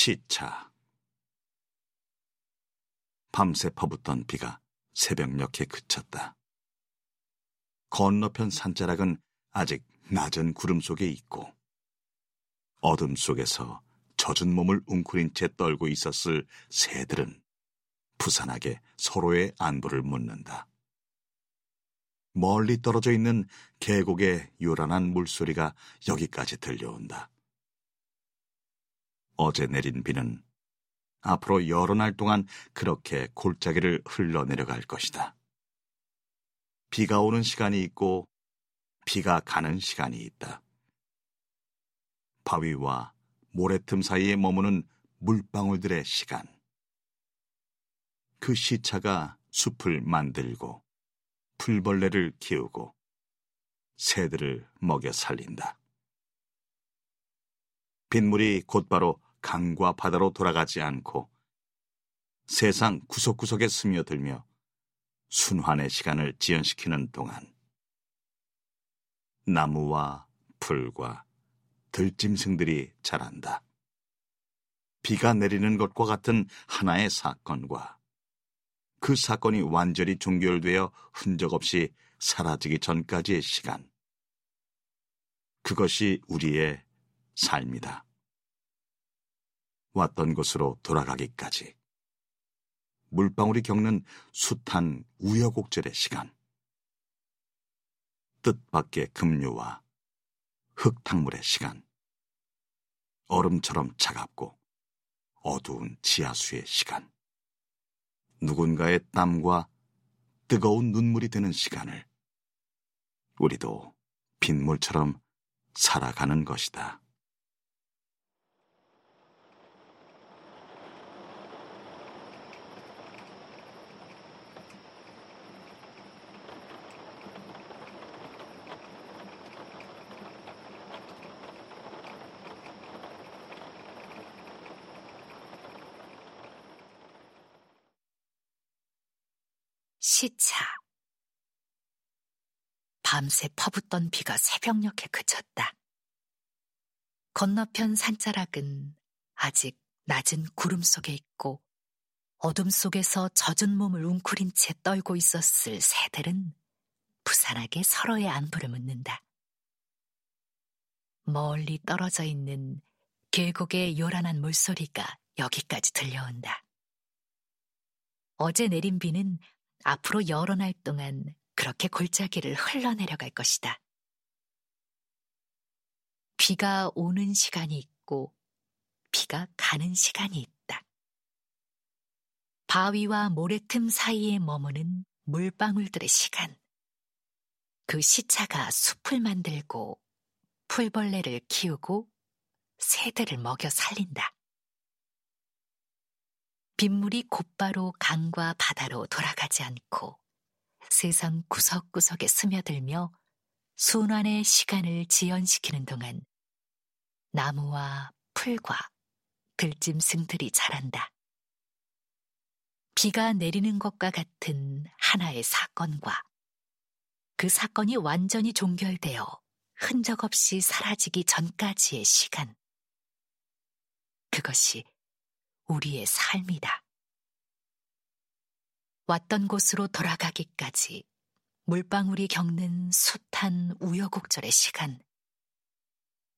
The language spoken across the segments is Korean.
시차 밤새 퍼붓던 비가 새벽녘에 그쳤다. 건너편 산자락은 아직 낮은 구름 속에 있고 어둠 속에서 젖은 몸을 웅크린 채 떨고 있었을 새들은 부산하게 서로의 안부를 묻는다. 멀리 떨어져 있는 계곡의 요란한 물소리가 여기까지 들려온다. 어제 내린 비는 앞으로 여러 날 동안 그렇게 골짜기를 흘러내려갈 것이다. 비가 오는 시간이 있고 비가 가는 시간이 있다. 바위와 모래틈 사이에 머무는 물방울들의 시간. 그 시차가 숲을 만들고 풀벌레를 키우고 새들을 먹여 살린다. 빗물이 곧바로 강과 바다로 돌아가지 않고 세상 구석구석에 스며들며 순환의 시간을 지연시키는 동안 나무와 풀과 들짐승들이 자란다. 비가 내리는 것과 같은 하나의 사건과 그 사건이 완전히 종결되어 흔적 없이 사라지기 전까지의 시간. 그것이 우리의 삶이다. 왔던 곳으로 돌아가기까지. 물방울이 겪는 숱한 우여곡절의 시간. 뜻밖의 급류와 흙탕물의 시간. 얼음처럼 차갑고 어두운 지하수의 시간. 누군가의 땀과 뜨거운 눈물이 되는 시간을 우리도 빗물처럼 살아가는 것이다. 시차. 밤새 퍼붓던 비가 새벽녘에 그쳤다. 건너편 산자락은 아직 낮은 구름 속에 있고 어둠 속에서 젖은 몸을 웅크린 채 떨고 있었을 새들은 부산하게 서로의 안부를 묻는다. 멀리 떨어져 있는 계곡의 요란한 물소리가 여기까지 들려온다. 어제 내린 비는 앞으로 여러 날 동안 그렇게 골짜기를 흘러내려갈 것이다. 비가 오는 시간이 있고 비가 가는 시간이 있다. 바위와 모래틈 사이에 머무는 물방울들의 시간. 그 시차가 숲을 만들고 풀벌레를 키우고 새들을 먹여 살린다. 빗물이 곧바로 강과 바다로 돌아가지 않고 세상 구석구석에 스며들며 순환의 시간을 지연시키는 동안 나무와 풀과 들짐승들이 자란다. 비가 내리는 것과 같은 하나의 사건과 그 사건이 완전히 종결되어 흔적 없이 사라지기 전까지의 시간. 그것이 우리의 삶이다. 왔던 곳으로 돌아가기까지 물방울이 겪는 숱한 우여곡절의 시간,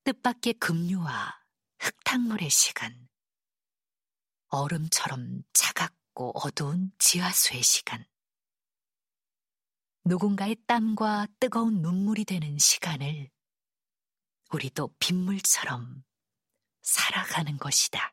뜻밖의 급류와 흙탕물의 시간, 얼음처럼 차갑고 어두운 지하수의 시간, 누군가의 땀과 뜨거운 눈물이 되는 시간을 우리도 빗물처럼 살아가는 것이다.